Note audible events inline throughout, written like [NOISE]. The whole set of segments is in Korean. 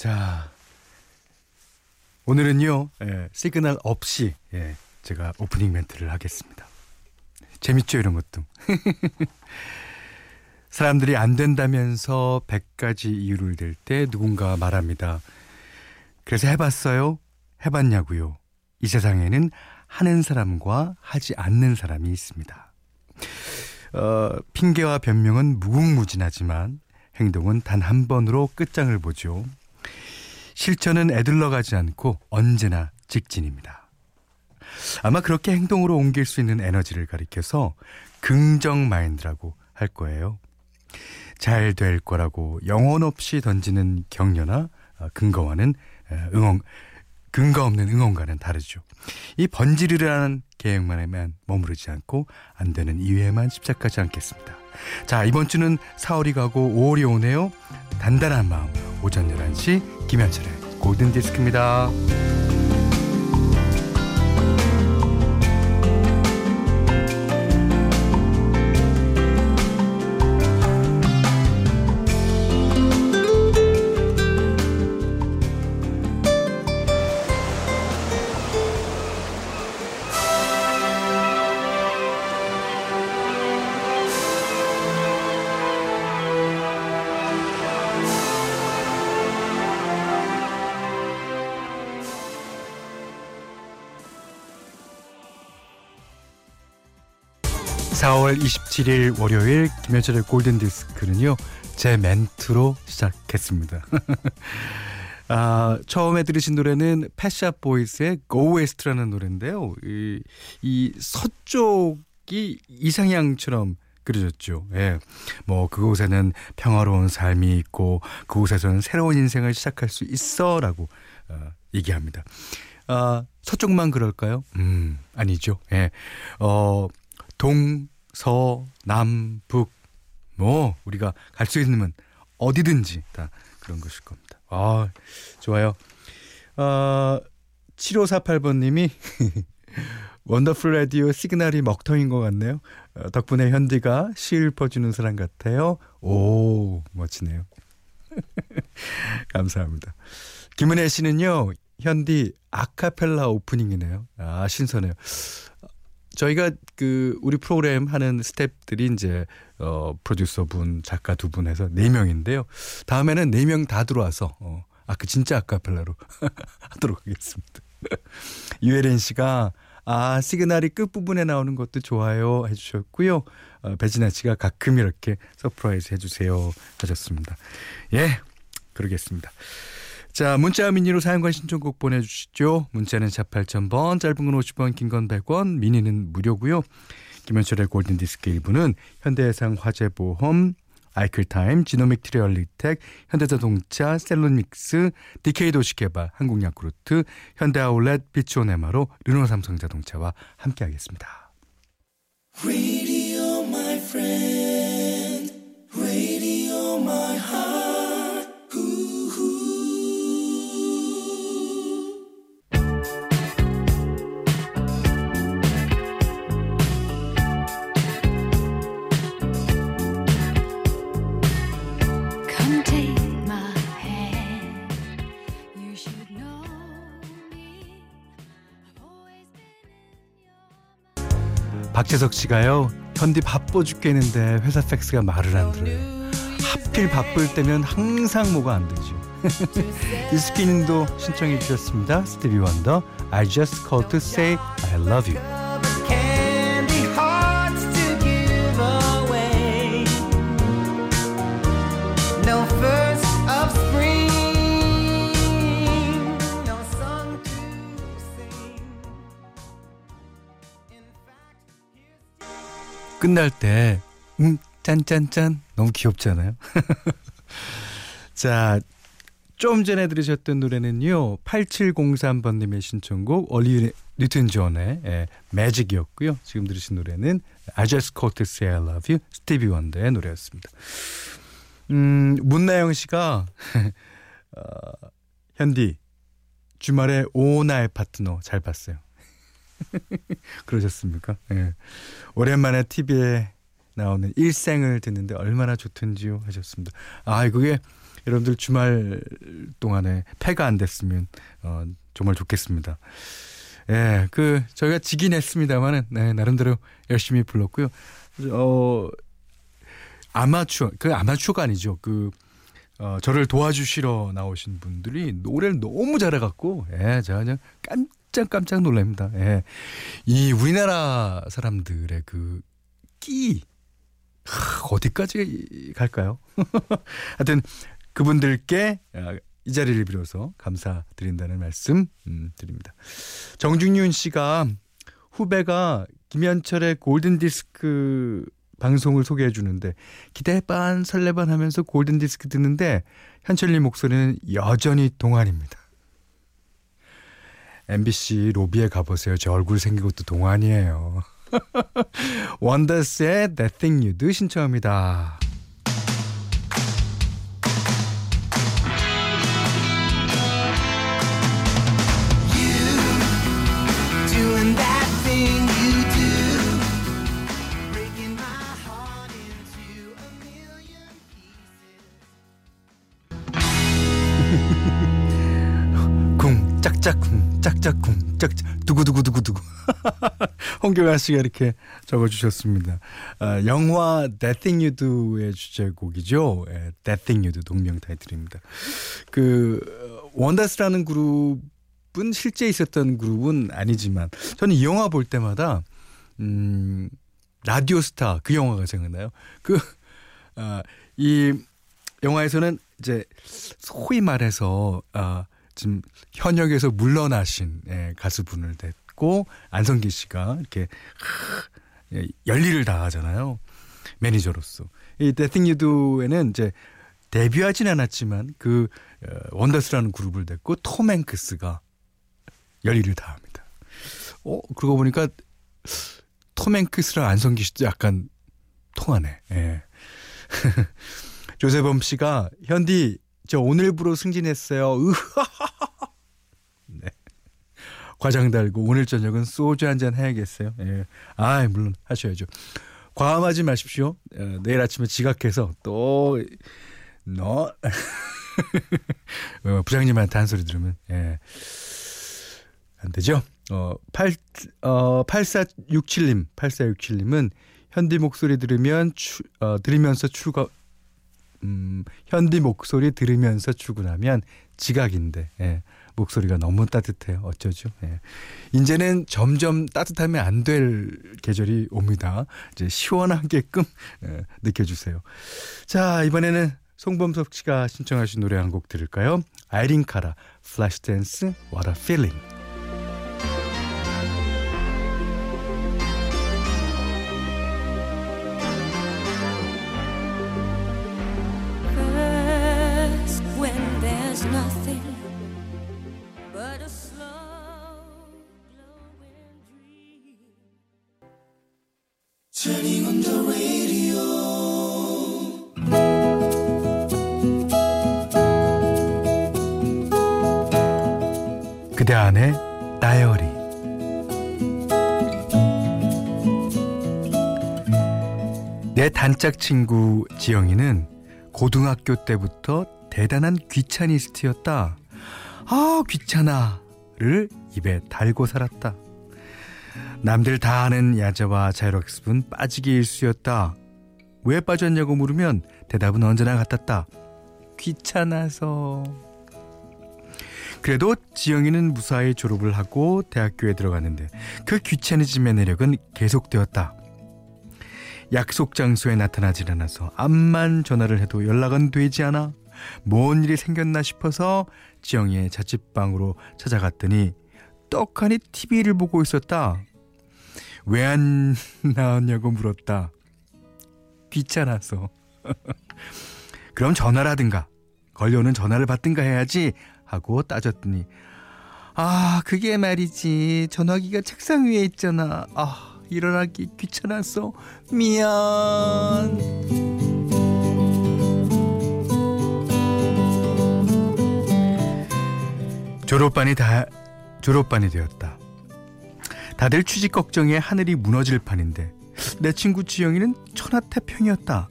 자, 오늘은요, 예, 시그널 없이 예, 제가 오프닝 멘트를 하겠습니다. 재밌죠, 이런 것도. [LAUGHS] 사람들이 안 된다면서 100가지 이유를 댈 때 누군가 말합니다. 그래서 해봤어요? 해봤냐고요? 이 세상에는 하는 사람과 하지 않는 사람이 있습니다. 어, 핑계와 변명은 무궁무진하지만 행동은 단 한 번으로 끝장을 보죠. 실천은 애들러 가지 않고 언제나 직진입니다. 아마 그렇게 행동으로 옮길 수 있는 에너지를 가리켜서 긍정 마인드라고 할 거예요. 잘 될 거라고 영혼 없이 던지는 격려나 어, 근거와는 응원, 근거 없는 응원과는 다르죠. 이 번지르르한 계획만에만 머무르지 않고 안 되는 이유에만 집착하지 않겠습니다. 자, 이번 주는 4월이 가고 5월이 오네요. 단단한 마음, 오전 11시 김현철의 골든디스크입니다. 4월 27일 월요일 김현철의 골든 디스크는요. 제 멘트로 시작했습니다. [LAUGHS] 아, 처음에 들으신 노래는 패샷 보이스의 Go West라는 노래인데요. 이, 이 서쪽이 이상향처럼 그려졌죠. 예. 뭐 그곳에는 평화로운 삶이 있고 그곳에서는 새로운 인생을 시작할 수 있어라고 어, 얘기합니다. 아, 서쪽만 그럴까요? 음, 아니죠. 예. 어, 동, 서, 남, 북, 뭐, 우리가 갈 수 있는 어디든지 다 그런 것일 겁니다. 아, 좋아요. 어, 7548번님이 [LAUGHS] 원더풀 라디오 시그널이 먹통인 것 같네요. 어, 덕분에 현디가 시 읊어주는 사람 같아요. 오, 멋지네요. [LAUGHS] 감사합니다. 김은혜 씨는요, 현디 아카펠라 오프닝이네요. 아, 신선해요. 저희가 그 우리 프로그램 하는 스탭들이 이제 어 프로듀서 분, 작가 두 분 해서 네 명인데요. 다음에는 네 명 다 들어와서 어 아그 진짜 아카펠라로 [LAUGHS] 하도록 하겠습니다. [LAUGHS] 유혜린 씨가 아 시그널이 끝 부분에 나오는 것도 좋아요 해주셨고요. 어, 배진아 씨가 가끔 이렇게 surprise 해주세요 하셨습니다. 예, 그러겠습니다. 자, 문자 미니로 사연과 신청곡 보내주시죠. 문자는 샵 8000번, 짧은 건 50원, 긴 건 100원, 미니는 무료고요. 김현철의 골든디스크 1부는 현대해상 화재보험, 아이클타임, 지노믹트리 얼리텍, 현대자동차, 셀론믹스, 디케이 도시개발, 한국야쿠르트, 현대아울렛, 비치온에마로 르노삼성자동차와 함께하겠습니다. 박재석 씨가요. 현디 바빠 죽겠는데 회사 팩스가 말을 안 들어요. 하필 바쁠 때면 항상 뭐가 안 되죠. [LAUGHS] 이스키님도 신청해 주셨습니다. 스티비 원더 I just called to say I love you. 끝날 때, 음, 짠짠짠. 너무 귀엽잖아요. [LAUGHS] 자, 좀 전에 들으셨던 노래는요. 8703번님의 신청곡 올리 뉴튼 존의 예, 매직이었고요. 지금 들으신 노래는 I Just Called to Say I Love You 스티비 원더의 노래였습니다. 음, 문나영 씨가 [LAUGHS] 어, 현디 주말에 오나의 파트너 잘 봤어요. [LAUGHS] 그러셨습니까? 예. 오랜만에 TV에 나오는 일생을 듣는데 얼마나 좋던지요 하셨습니다. 아, 그게 여러분들 주말 동안에 폐가 안 됐으면 어, 정말 좋겠습니다. 예, 그 저희가 지긴 했습니다만은 네, 나름대로 열심히 불렀고요. 어 아마추어 그 아마추어가 아니죠. 그 어, 저를 도와주시러 나오신 분들이 노래를 너무 잘해갖고 예, 제가 그냥 깜짝 깜짝 놀랍니다. 예, 이 우리나라 사람들의 그끼 어디까지 갈까요? [LAUGHS] 하여튼 그분들께 아, 이 자리를 빌어서 감사드린다는 말씀 음, 드립니다. 정중윤 씨가 후배가 김현철의 골든 디스크 방송을 소개해 주는데 기대 반 설레 반 하면서 골든 디스크 듣는데 현철님 목소리는 여전히 동안입니다. MBC 로비에 가보세요. 제 얼굴 생긴 것도 동안이에요. [LAUGHS] 원더스의 That Thing You Do 신청합니다. 짝짝쿵 짝짝쿵 짝짝 두구두구두구두구 [LAUGHS] 홍경아 씨가 이렇게 적어주셨습니다. 아, 영화 That Thing You Do의 주제곡이죠. 예, That Thing You Do 동명 타이틀입니다. 그 원다스라는 그룹은 실제 있었던 그룹은 아니지만 저는 이 영화 볼 때마다 음 라디오스타 그 영화가 생각나요. 그이 아, 영화에서는 이제 소위 말해서 아 지금 현역에서 물러나신 예, 가수분을 댔고 안성기 씨가 이렇게 예, 열일을 다하잖아요. 매니저로서. 이 You Do에는 이제 데뷔하진 않았지만 그 어, 원더스라는 그룹을 댔고 톰 행크스가 열일을 다합니다. 어 그러고 보니까 톰 행크스랑 안성기 씨도 약간 통하네. 예. [LAUGHS] 조세범 씨가 현디 저 오늘부로 승진했어요. [LAUGHS] 네. 과장 달고 오늘 저녁은 소주 한 잔 해야겠어요. 예. 아, 물론 하셔야죠. 과음하지 마십시오. 어, 내일 아침에 지각해서 또너 [LAUGHS] 어, 부장님한테 한 소리 들으면 예. 안 되죠. 어, 8 어, 8467님, 8467님은 현디 목소리 들으면 추, 어, 들으면서 출가 음, 현디 목소리 들으면서 출근하면 지각인데 예, 목소리가 너무 따뜻해요. 어쩌죠? 예. 이제는 점점 따뜻하면 안 될 계절이 옵니다. 이제 시원하게끔 예, 느껴주세요. 자 이번에는 송범석 씨가 신청하신 노래 한 곡 들을까요? 아이린 카라, 플래시 댄스, What a Feeling. 그대 안에 다이어리 내 단짝 친구 지영이는 고등학교 때부터 대단한 귀차니스트였다. 아, 귀찮아를 입에 달고 살았다. 남들 다 아는 야자와 자이록스분 빠지기 일수였다. 왜 빠졌냐고 물으면 대답은 언제나 같았다. 귀찮아서. 그래도 지영이는 무사히 졸업을 하고 대학교에 들어갔는데 그 귀차니즘의 내력은 계속되었다. 약속 장소에 나타나질 않아서 암만 전화를 해도 연락은 되지 않아 뭔 일이 생겼나 싶어서 지영이의 자취방으로 찾아갔더니 떡하니 TV를 보고 있었다. 왜 안 나왔냐고 물었다. 귀찮아서. [LAUGHS] 그럼 전화라든가 걸려오는 전화를 받든가 해야지 하고 따졌더니 아 그게 말이지 전화기가 책상 위에 있잖아. 아 일어나기 귀찮았어. 미안. 졸업반이 다 졸업반이 되었다. 다들 취직 걱정에 하늘이 무너질 판인데 내 친구 지영이는 천하태평이었다.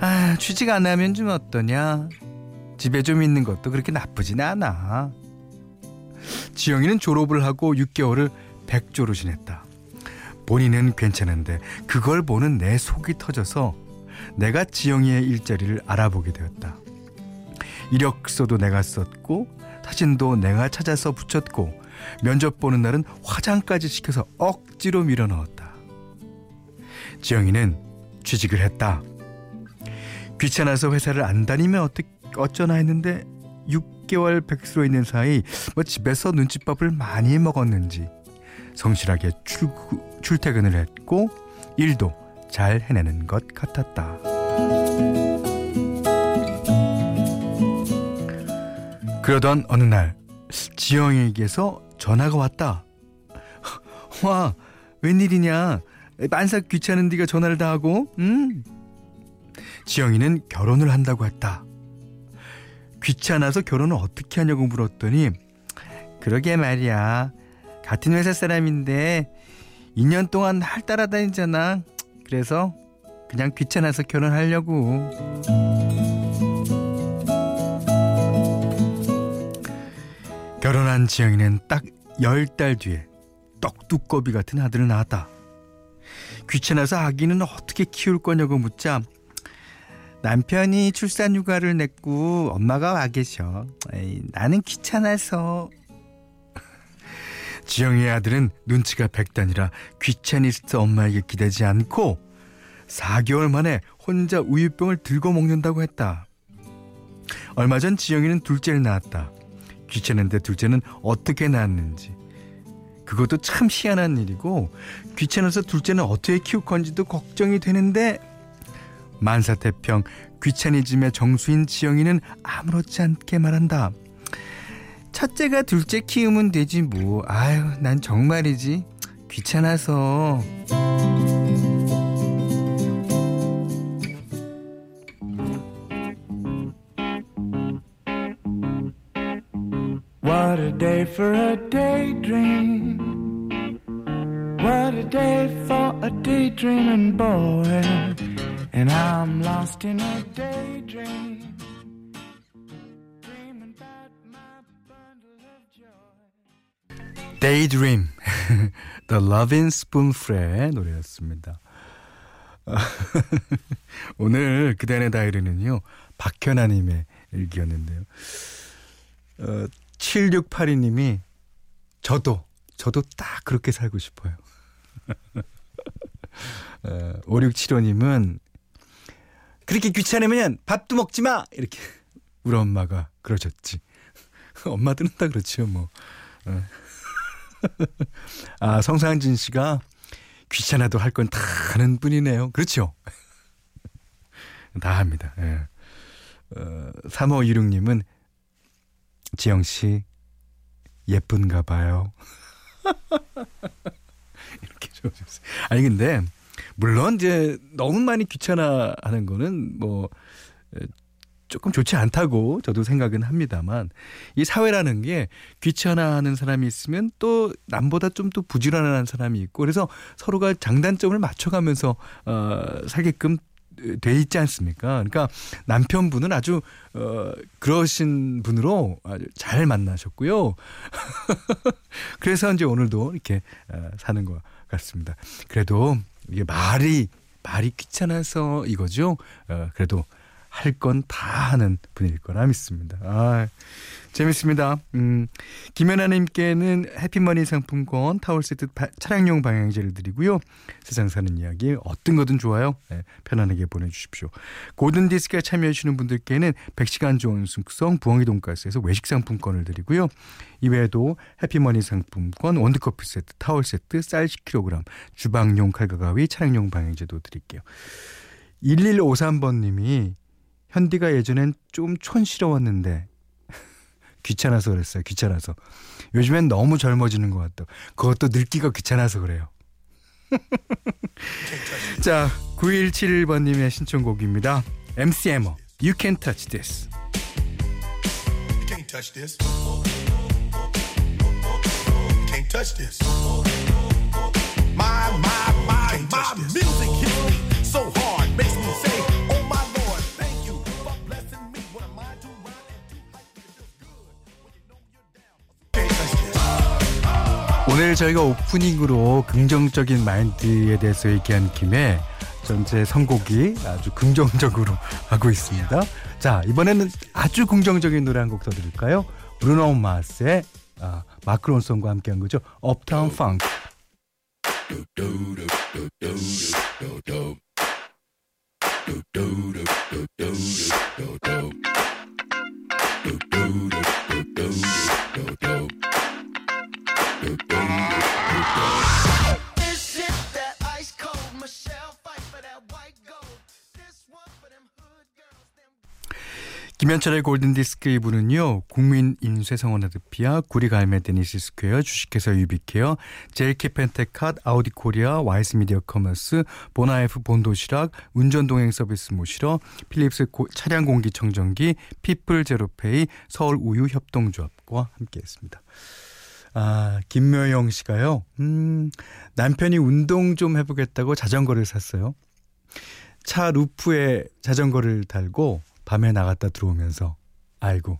아, 취직 안 하면 좀 어떠냐? 집에 좀 있는 것도 그렇게 나쁘진 않아. 지영이는 졸업을 하고 6개월을 백조로 지냈다. 본인은 괜찮은데 그걸 보는 내 속이 터져서 내가 지영이의 일자리를 알아보게 되었다. 이력서도 내가 썼고 사진도 내가 찾아서 붙였고 면접 보는 날은 화장까지 시켜서 억지로 밀어 넣었다. 지영이는 취직을 했다. 귀찮아서 회사를 안 다니면 어떻, 어쩌나 했는데 6개월 백수로 있는 사이 뭐 집에서 눈칫밥을 많이 먹었는지 성실하게 출, 출퇴근을 했고 일도 잘 해내는 것 같았다. 그러던 어느 날 지영에게서 전화가 왔다. [LAUGHS] 와 웬일이냐 만사 귀찮은 네가 전화를 다 하고 응? 지영이는 결혼을 한다고 했다. 귀찮아서 결혼을 어떻게 하냐고 물었더니 그러게 말이야. 같은 회사 사람인데 2년 동안 날 따라다니잖아. 그래서 그냥 귀찮아서 결혼하려고. 결혼한 지영이는 딱열달 뒤에 떡두꺼비 같은 아들을 낳았다. 귀찮아서 아기는 어떻게 키울 거냐고 묻자 남편이 출산 휴가를 냈고 엄마가 와 계셔. 에이, 나는 귀찮아서. [LAUGHS] 지영이의 아들은 눈치가 백단이라 귀차니스트 엄마에게 기대지 않고 4개월 만에 혼자 우유병을 들고 먹는다고 했다. 얼마 전 지영이는 둘째를 낳았다. 귀찮은데 둘째는 어떻게 낳았는지. 그것도 참 희한한 일이고 귀찮아서 둘째는 어떻게 키울 건지도 걱정이 되는데 만사태평 귀차니즘의 정수인 지영이는 아무렇지 않게 말한다. 첫째가 둘째 키우면 되지 뭐. 아유, 난 정말이지. 귀찮아서. What a day for a daydreaming boy. Lost in a daydream. Daydream. The Loving Spoonful의 노래였습니다. 오늘 그대안의 다이리는요, 박현아님의 일기였는데요. 어, 7682님이 저도, 저도 딱 그렇게 살고 싶어요. 어, 5675님은 그렇게 귀찮으면 밥도 먹지 마! 이렇게 [LAUGHS] 우리 엄마가 그러셨지. [LAUGHS] 엄마들은 다 그렇지요, 뭐. 어. [LAUGHS] 아, 성상진 씨가 귀찮아도 할 건 다 하는 분이네요. 그렇죠? 다 합니다. 예. 어, 3526님은 지영 씨 예쁜가 봐요. 이렇게 적어주세요. 아니 근데 물론 이제 너무 많이 귀찮아하는 거는 뭐 조금 좋지 않다고 저도 생각은 합니다만 이 사회라는 게 귀찮아하는 사람이 있으면 또 남보다 좀 또 부지런한 사람이 있고 그래서 서로가 장단점을 맞춰가면서 어 살게끔 돼 있지 않습니까? 그러니까 남편분은 아주 어 그러신 분으로 아주 잘 만나셨고요. [LAUGHS] 그래서 이제 오늘도 이렇게 어, 사는 것 같습니다. 그래도 이게 말이 말이 귀찮아서 이거죠. 어, 그래도 할 건 다 하는 분일 거라 믿습니다. 아, 재밌습니다. 음, 김연아님께는 해피머니 상품권, 타월 세트, 바, 차량용 방향제를 드리고요. 세상 사는 이야기 어떤 거든 좋아요. 네, 편안하게 보내주십시오. 고든 디스크에 참여해주시는 분들께는 100시간 좋은 숙성 부엉이 돈가스에서 외식 상품권을 드리고요. 이외에도 해피머니 상품권, 원두커피 세트, 타월 세트, 쌀 10kg, 주방용 칼과 가위, 차량용 방향제도 드릴게요. 1153번님이 현디가 예전엔 좀 촌스러웠는데 [LAUGHS] 귀찮아서 그랬어요. 귀찮아서. 요즘엔 너무 젊어지는 것 같다. 그것도 늙기가 귀찮아서 그래요. [LAUGHS] 자, 9171번님의 신청곡입니다. MC 에머, You Can't Touch This. You can't touch this. Can't touch this. 오늘 저희가 오프닝으로 긍정적인 마인드에 대해서 얘기한 김에 전체 선곡이 아주 긍정적으로 [LAUGHS] 하고 있습니다. 자 이번에는 아주 긍정적인 노래 한 곡 더 들을까요? 브루노 마스의 아, 마크 론송과 함께한 거죠. 업타운 펑크. 김현철의 골든디스크 2부는요. 국민 인쇄 성원애드피아 구리갈매 데니시 스퀘어 주식회사 유비케어 제일 케펜텍 핫 아우디 코리아 와이스 미디어 커머스 보나에프 본도시락 운전동행 서비스 모시러 필립스 고- 차량 공기 청정기 피플 제로페이 서울 우유 협동조합과 함께했습니다. 아, 김묘영 씨가요. 음, 남편이 운동 좀 해보겠다고 자전거를 샀어요. 차 루프에 자전거를 달고 밤에 나갔다 들어오면서 아이고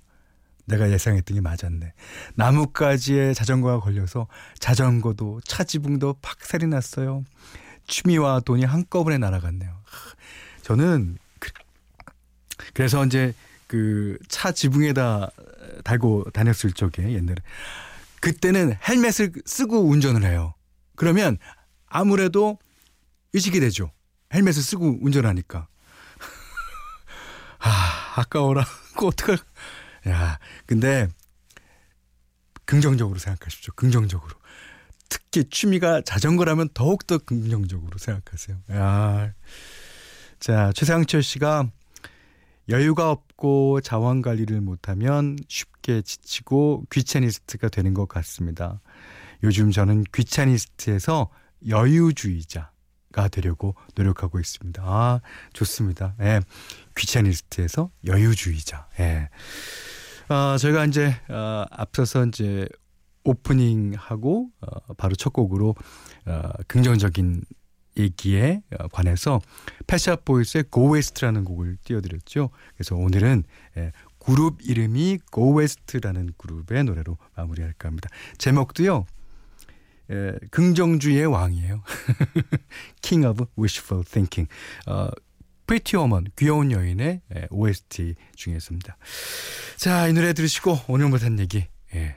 내가 예상했던 게 맞았네. 나뭇가지에 자전거가 걸려서 자전거도 차 지붕도 박살이 났어요. 취미와 돈이 한꺼번에 날아갔네요. 하, 저는 그, 그래서 이제 그 차 지붕에다 달고 다녔을 적에 옛날에 그때는 헬멧을 쓰고 운전을 해요. 그러면 아무래도 의식이 되죠. 헬멧을 쓰고 운전하니까. 아, 아까워라. 어떡할. 야, 근데 긍정적으로 생각하십시오. 긍정적으로. 특히 취미가 자전거라면 더욱더 긍정적으로 생각하세요. 야. 자, 최상철 씨가 여유가 없고 자원 관리를 못하면 쉽게 지치고 귀차니스트가 되는 것 같습니다. 요즘 저는 귀차니스트에서 여유주의자 가 되려고 노력하고 있습니다. 아, 좋습니다. 예. 귀차니스트에서 여유주의자. 예. 아, 저희가 이제 어, 앞서서 이제 오프닝하고 어, 바로 첫 곡으로 어, 긍정적인 얘기에 어, 관해서 패샷 보이스의 Go West라는 곡을 띄워드렸죠. 그래서 오늘은 예, 그룹 이름이 Go West라는 그룹의 노래로 마무리할까 합니다. 제목도요. 예, 긍정주의의 왕이에요. [LAUGHS] King of Wishful Thinking. 어, Pretty Woman 귀여운 여인의 예, OST 중에서입니다. 자, 이 노래 들으시고 오늘 못한 얘기 예,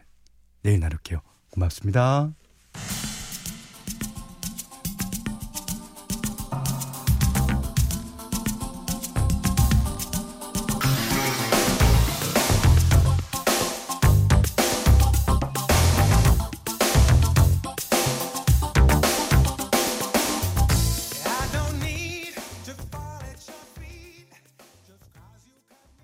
내일 나눌게요. 고맙습니다.